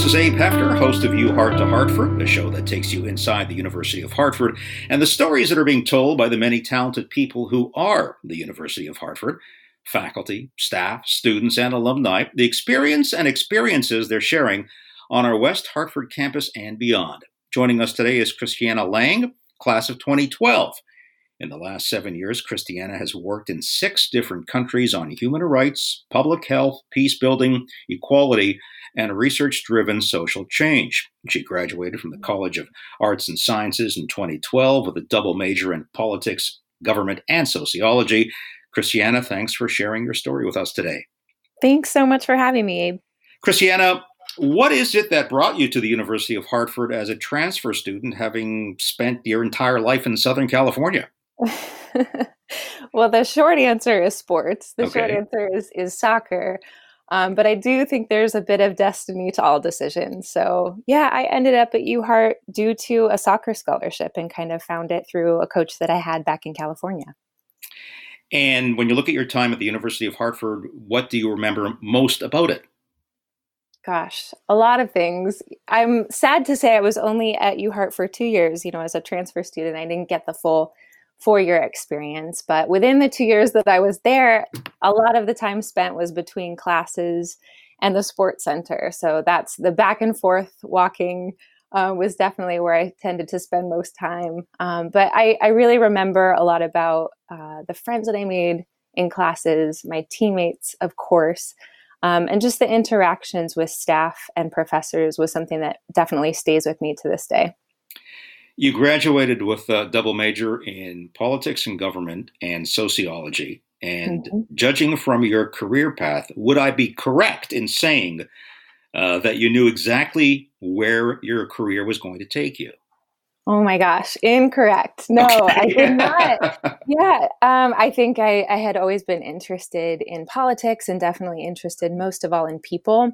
Hi, this is Abe Hefter, host of You Heart to Hartford, a show that takes you inside the University of Hartford and the stories that are being told by the many talented people who are the University of Hartford faculty, staff, students, and alumni, the experience and experiences they're sharing on our West Hartford campus and beyond. Joining us today is Christiana Lang, class of 2012. In the last seven years, Christiana has worked in six different countries on human rights, public health, peace building, equality, and research driven social change. She graduated from the College of Arts and Sciences in 2012 with a double major in politics, government, and sociology. Christiana, thanks for sharing your story with us today. Thanks so much for having me, Abe. Christiana, what is it that brought you to the University of Hartford as a transfer student, having spent your entire life in Southern California? well, the short answer is sports. The okay. short answer is is soccer. Um, but I do think there's a bit of destiny to all decisions. So yeah, I ended up at UHart due to a soccer scholarship and kind of found it through a coach that I had back in California. And when you look at your time at the University of Hartford, what do you remember most about it? Gosh, a lot of things. I'm sad to say I was only at UHart for two years, you know, as a transfer student. I didn't get the full four year experience. But within the two years that I was there, a lot of the time spent was between classes and the sports center. So that's the back and forth walking uh, was definitely where I tended to spend most time. Um, but I, I, really remember a lot about uh, the friends that I made in classes, my teammates, of course. Um, and just the interactions with staff and professors was something that definitely stays with me to this day. You graduated with a double major in politics and government and sociology. And mm-hmm. judging from your career path, would I be correct in saying uh, that you knew exactly where your career was going to take you? Oh my gosh, incorrect. No, okay. I did not. yeah, um, I think I, I had always been interested in politics and definitely interested most of all in people.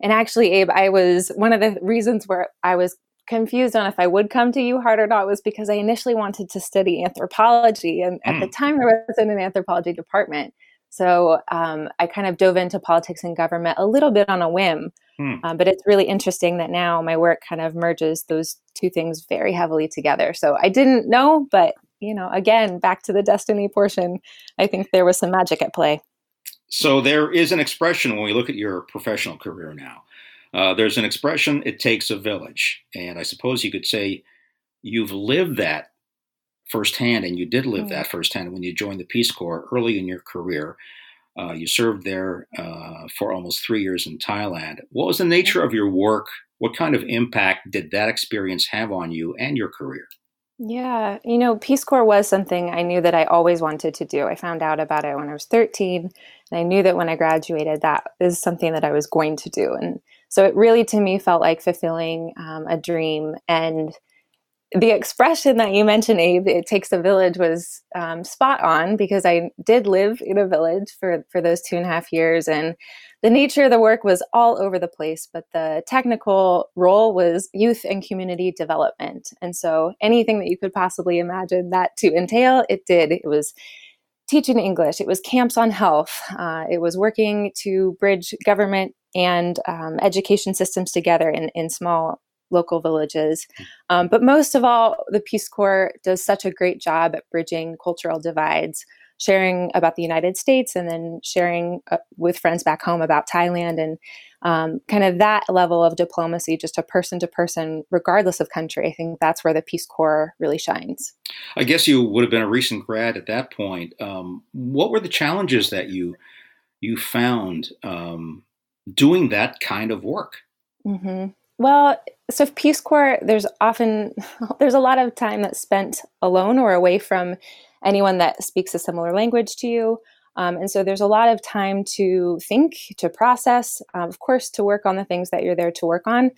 And actually, Abe, I was one of the reasons where I was confused on if I would come to UHart or not was because I initially wanted to study anthropology. And mm. at the mm. time, there wasn't an anthropology department. So um, I kind of dove into politics and government a little bit on a whim. Mm. Um, but it's really interesting that now my work kind of merges those two things very heavily together. So I didn't know, but you know, again, back to the destiny portion, I think there was some magic at play. So there is an expression when we look at your professional career now uh, there's an expression, it takes a village. And I suppose you could say you've lived that firsthand, and you did live mm. that firsthand when you joined the Peace Corps early in your career. Uh, you served there uh, for almost three years in Thailand. What was the nature of your work? What kind of impact did that experience have on you and your career? Yeah, you know, Peace Corps was something I knew that I always wanted to do. I found out about it when I was 13, and I knew that when I graduated, that is something that I was going to do. And so it really, to me, felt like fulfilling um, a dream. And the expression that you mentioned, Abe, it takes a village, was um, spot on because I did live in a village for, for those two and a half years. And the nature of the work was all over the place, but the technical role was youth and community development. And so anything that you could possibly imagine that to entail, it did. It was teaching English, it was camps on health, uh, it was working to bridge government and um, education systems together in, in small local villages. Hmm. Um, but most of all, the Peace Corps does such a great job at bridging cultural divides, sharing about the United States and then sharing uh, with friends back home about Thailand and um, kind of that level of diplomacy, just a person to person, regardless of country. I think that's where the Peace Corps really shines. I guess you would have been a recent grad at that point. Um, what were the challenges that you you found um, doing that kind of work? Mm-hmm. Well, so Peace Corps, there's often there's a lot of time that's spent alone or away from anyone that speaks a similar language to you. Um, and so there's a lot of time to think, to process, um, of course, to work on the things that you're there to work on.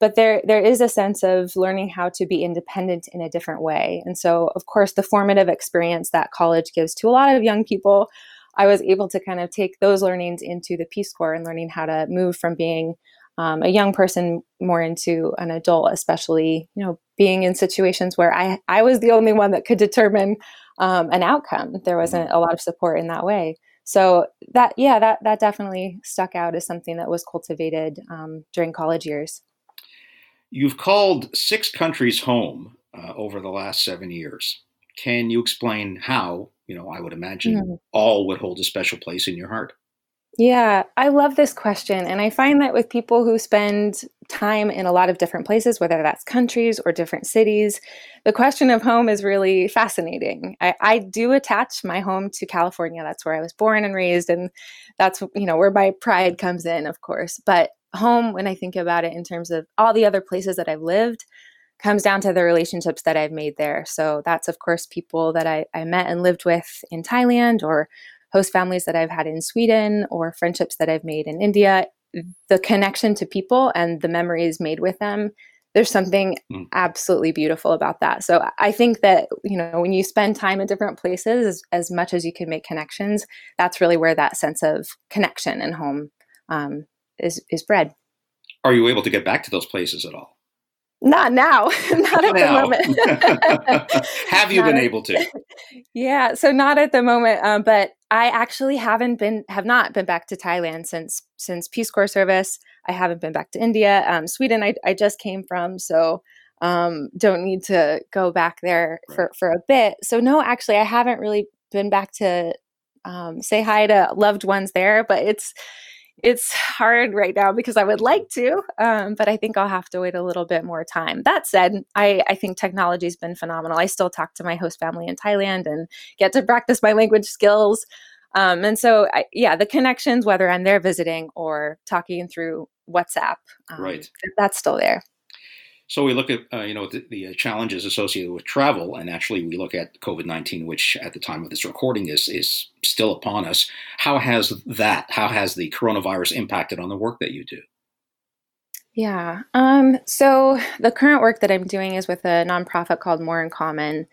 But there, there is a sense of learning how to be independent in a different way. And so, of course, the formative experience that college gives to a lot of young people I was able to kind of take those learnings into the Peace Corps and learning how to move from being um, a young person more into an adult, especially you know being in situations where I I was the only one that could determine um, an outcome. There wasn't a lot of support in that way. so that yeah that that definitely stuck out as something that was cultivated um, during college years you've called six countries home uh, over the last seven years can you explain how you know i would imagine mm-hmm. all would hold a special place in your heart yeah, I love this question. And I find that with people who spend time in a lot of different places, whether that's countries or different cities, the question of home is really fascinating. I, I, do attach my home to California. That's where I was born and raised. And that's, you know, where my pride comes in, of course. But home, when I think about it in terms of all the other places that I've lived, comes down to the relationships that I've made there. So that's, of course, people that I, I met and lived with in Thailand or host families that I've had in Sweden or friendships that I've made in India, the connection to people and the memories made with them, there's something mm. absolutely beautiful about that. So I think that, you know, when you spend time in different places, as, as much as you can make connections, that's really where that sense of connection and home um, is, is bred. Are you able to get back to those places at all? Not now. not at now. the moment. Have you not been at, able to? Yeah, so not at the moment. Um, but I actually haven't been, have not been back to Thailand since since Peace Corps service. I haven't been back to India. Um, Sweden, I, I just came from, so um, don't need to go back there right. for for a bit. So no, actually, I haven't really been back to um, say hi to loved ones there. But it's it's hard right now because I would like to, um, but I think I'll have to wait a little bit more time. That said, I, I think technology has been phenomenal. I still talk to my host family in Thailand and get to practice my language skills. Um, and so, I, yeah, the connections, whether I'm there visiting or talking through WhatsApp, um, right, that's still there. So we look at uh, you know the, the, uh, challenges associated with travel, and actually we look at COVID nineteen, which at the time of this recording is is still upon us. How has that? How has the coronavirus impacted on the work that you do? Yeah. Um, so the current work that I'm doing is with a nonprofit called More in Common.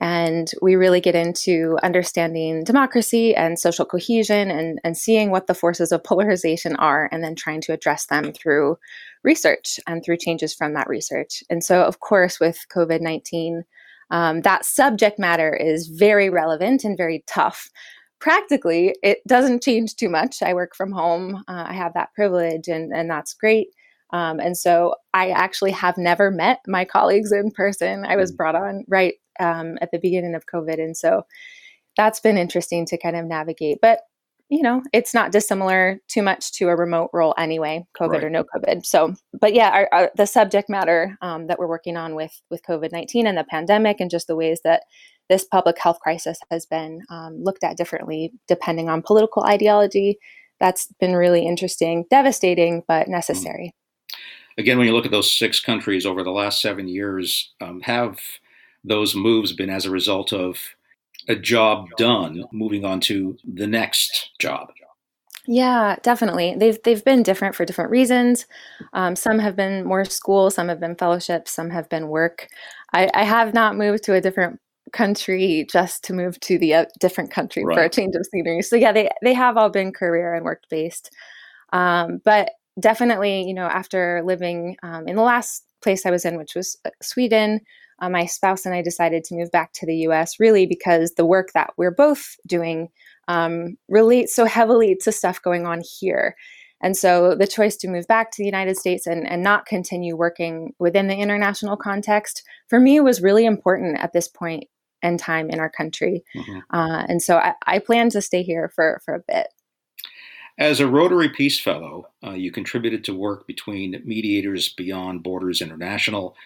And we really get into understanding democracy and social cohesion and, and seeing what the forces of polarization are, and then trying to address them through research and through changes from that research. And so, of course, with COVID 19, um, that subject matter is very relevant and very tough. Practically, it doesn't change too much. I work from home, uh, I have that privilege, and, and that's great. Um, and so I actually have never met my colleagues in person. I was mm. brought on right um, at the beginning of COVID. And so that's been interesting to kind of navigate. But you know, it's not dissimilar too much to a remote role anyway, COVID right. or no COVID. So, but yeah, our, our, the subject matter um, that we're working on with with COVID nineteen and the pandemic, and just the ways that this public health crisis has been um, looked at differently depending on political ideology. That's been really interesting, devastating, but mm. necessary. Again, when you look at those six countries over the last seven years, um, have those moves been as a result of a job done, moving on to the next job? Yeah, definitely. They've they've been different for different reasons. Um, some have been more school, some have been fellowships, some have been work. I, I have not moved to a different country just to move to the uh, different country right. for a change of scenery. So yeah, they they have all been career and work based. Um, but definitely, you know, after living um, in the last place I was in, which was uh, Sweden, uh, my spouse and I decided to move back to the US really because the work that we're both doing um, relates so heavily to stuff going on here. And so the choice to move back to the United States and, and not continue working within the international context for me was really important at this point in time in our country. Mm-hmm. Uh, and so I, I, plan to stay here for, for a bit. As a Rotary Peace Fellow, uh, you contributed to work between Mediators Beyond Borders International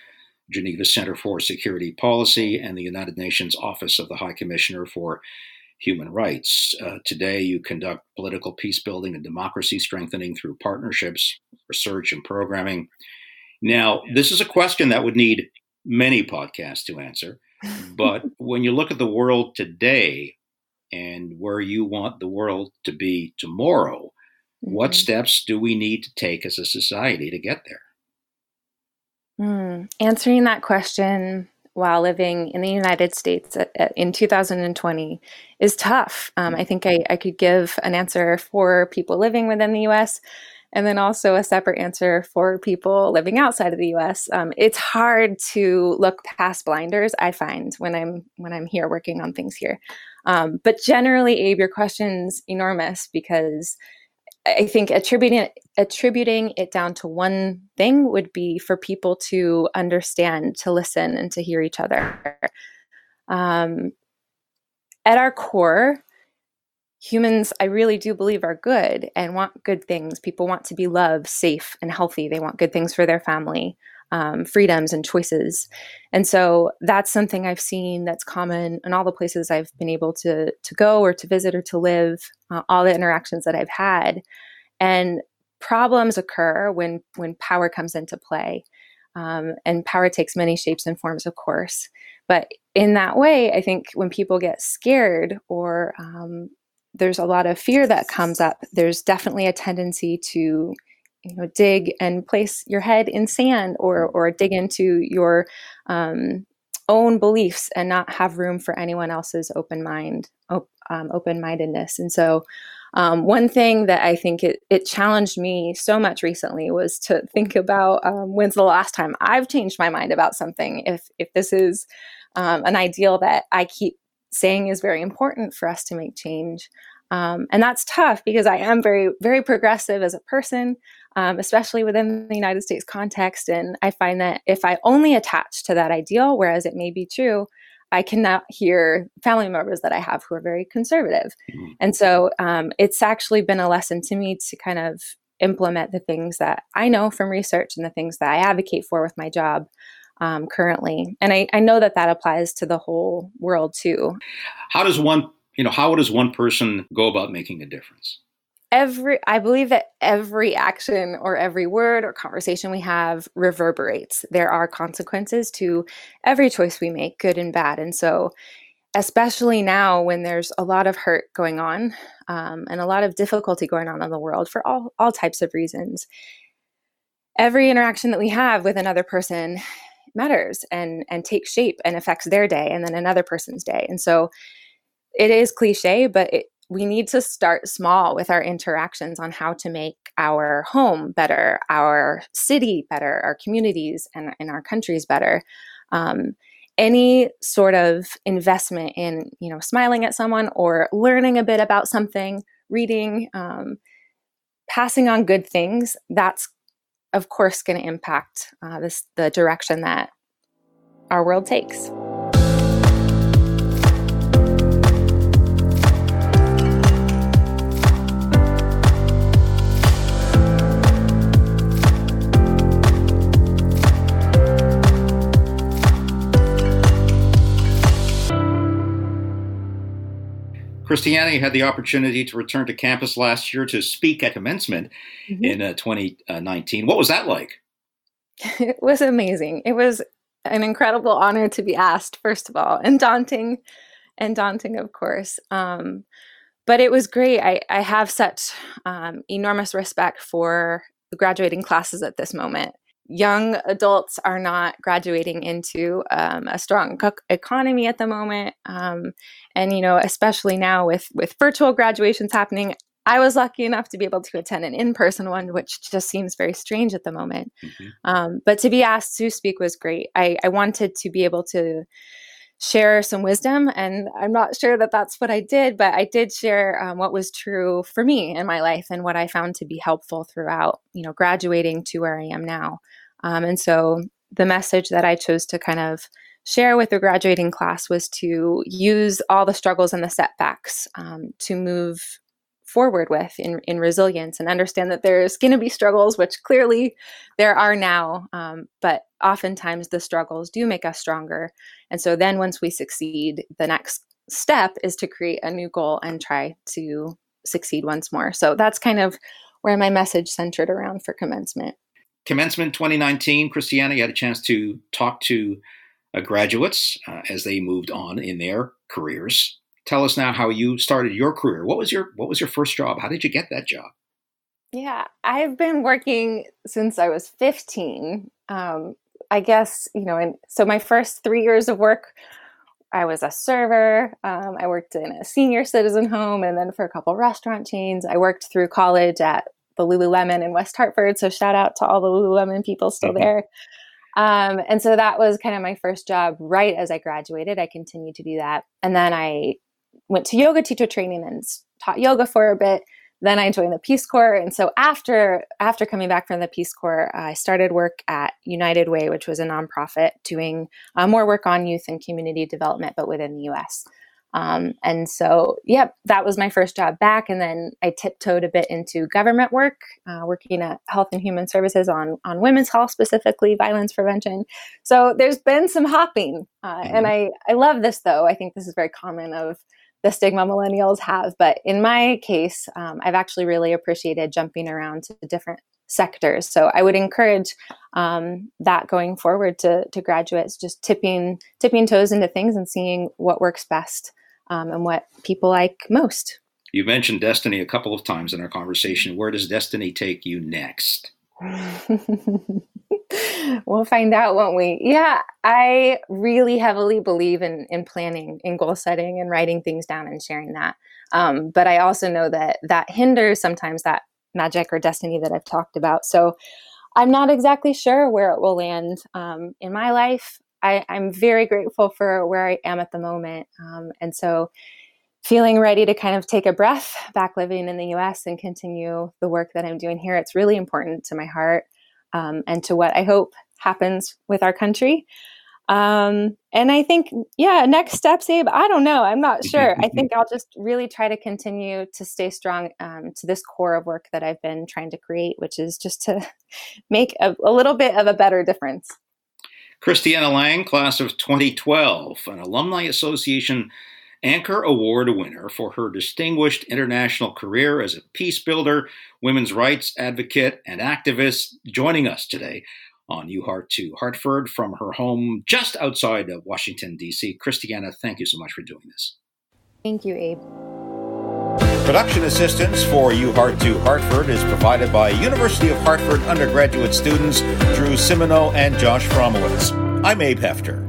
Geneva Center for Security Policy, and the United Nations Office of the High Commissioner for Human Rights. Uh, today, you conduct political peace building and democracy strengthening through partnerships, research, and programming. Now, this is a question that would need many podcasts to answer, but when you look at the world today and where you want the world to be tomorrow, mm-hmm. what steps do we need to take as a society to get there? Mm, answering that question while living in the United States at, at, in 2020 is tough. Um, I think I, I, could give an answer for people living within the US and then also a separate answer for people living outside of the US. Um, it's hard to look past blinders, I find, when I'm when I'm here working on things here. Um, but generally, Abe, your question's enormous because I think attributing it, attributing it down to one thing would be for people to understand, to listen, and to hear each other. Um, at our core, humans, I really do believe, are good and want good things. People want to be loved, safe, and healthy. They want good things for their family um, freedoms and choices. And so that's something I've seen that's common in all the places I've been able to to go or to visit or to live, uh, all the interactions that I've had. And problems occur when when power comes into play. Um, and power takes many shapes and forms, of course. But in that way, I think when people get scared or um, there's a lot of fear that comes up, there's definitely a tendency to you know dig and place your head in sand or or dig into your um, own beliefs and not have room for anyone else's open mind op- um, open mindedness and so um, one thing that I think it, it challenged me so much recently was to think about um, when's the last time I've changed my mind about something. If if this is um, an ideal that I keep saying is very important for us to make change, um, and that's tough because I am very, very progressive as a person, um, especially within the United States context. And I find that if I only attach to that ideal, whereas it may be true, I cannot hear family members that I have who are very conservative. Mm-hmm. And so um, it's actually been a lesson to me to kind of implement the things that I know from research and the things that I advocate for with my job. Um, currently. And I, I know that that applies to the whole world too. How does one you know, how does one person go about making a difference? Every, I believe that every action or every word or conversation we have reverberates. There are consequences to every choice we make, good and bad. And so, especially now when there's a lot of hurt going on um, and a lot of difficulty going on in the world for all, all types of reasons, every interaction that we have with another person matters and and takes shape and affects their day and then another person's day. And so it is cliche, but it, we need to start small with our interactions on how to make our home better, our city better, our communities and, and our countries better. Um, any sort of investment in, you know, smiling at someone or learning a bit about something, reading, um, passing on good things, that's of course going to impact uh, this the direction that our world takes. Christiana had the opportunity to return to campus last year to speak at commencement mm-hmm. in uh, 2019. What was that like? It was amazing. It was an incredible honor to be asked, first of all, and daunting, and daunting, of course. Um, but it was great. I, I have such um, enormous respect for the graduating classes at this moment young adults are not graduating into um, a strong co- economy at the moment um, and you know especially now with with virtual graduations happening i was lucky enough to be able to attend an in-person one which just seems very strange at the moment mm-hmm. um, but to be asked to speak was great I, I wanted to be able to share some wisdom. And I'm not sure that that's what I did, but I did share um, what was true for me in my life and what I found to be helpful throughout, you know, graduating to where I am now. Um, and so the message that I chose to kind of share with the graduating class was to use all the struggles and the setbacks um, to move forward with in, in resilience and understand that there's going to be struggles, which clearly there are now, um, but oftentimes the struggles do make us stronger. And so then once we succeed, the next step is to create a new goal and try to succeed once more. So that's kind of where my message centered around for commencement. Commencement 2019, Christiana, you had a chance to talk to uh, graduates uh, as they moved on in their careers. Tell us now how you started your career. What was your what was your first job? How did you get that job? Yeah, I've been working since I was 15. Um, I guess, you know, and so my first three years of work, I was a server. Um, I worked in a senior citizen home and then for a couple restaurant chains. I worked through college at the Lululemon in West Hartford. So shout out to all the Lululemon people still mm-hmm. there. Um, and so that was kind of my first job right as I graduated. I continued to do that. And then I went to yoga teacher training and taught yoga for a bit. Then I joined the Peace Corps, and so after after coming back from the Peace Corps, I started work at United Way, which was a nonprofit doing uh, more work on youth and community development, but within the U.S. Um, and so, yep, that was my first job back. And then I tiptoed a bit into government work, uh, working at Health and Human Services on on women's health, specifically violence prevention. So there's been some hopping, uh, mm-hmm. and I I love this though. I think this is very common of the stigma millennials have. But in my case, um, I've actually really appreciated jumping around to different sectors. So I would encourage um, that going forward to, to graduates, just tipping tipping toes into things and seeing what works best um, and what people like most. You mentioned destiny a couple of times in our conversation. Where does destiny take you next? we'll find out, won't we? Yeah, I really heavily believe in in planning, in goal setting, and writing things down and sharing that. Um, but I also know that that hinders sometimes that magic or destiny that I've talked about. So I'm not exactly sure where it will land um, in my life. I, am very grateful for where I am at the moment. Um, and so feeling ready to kind of take a breath back living in the US and continue the work that I'm doing here. It's really important to my heart um, and to what I hope happens with our country. Um, and I think, yeah, next steps, Abe, I don't know. I'm not sure. I think I'll just really try to continue to stay strong um, to this core of work that I've been trying to create, which is just to make a, a little bit of a better difference. Christiana Lang, class of 2012, an Alumni Association Anchor Award winner for her distinguished international career as a peace builder, women's rights advocate, and activist, joining us today on You Heart to Hartford from her home just outside of Washington, D.C. Christiana, thank you so much for doing this. Thank you, Abe. Production assistance for You Heart to Hartford is provided by University of Hartford undergraduate students Drew Simino and Josh Fromowitz. I'm Abe Hefter.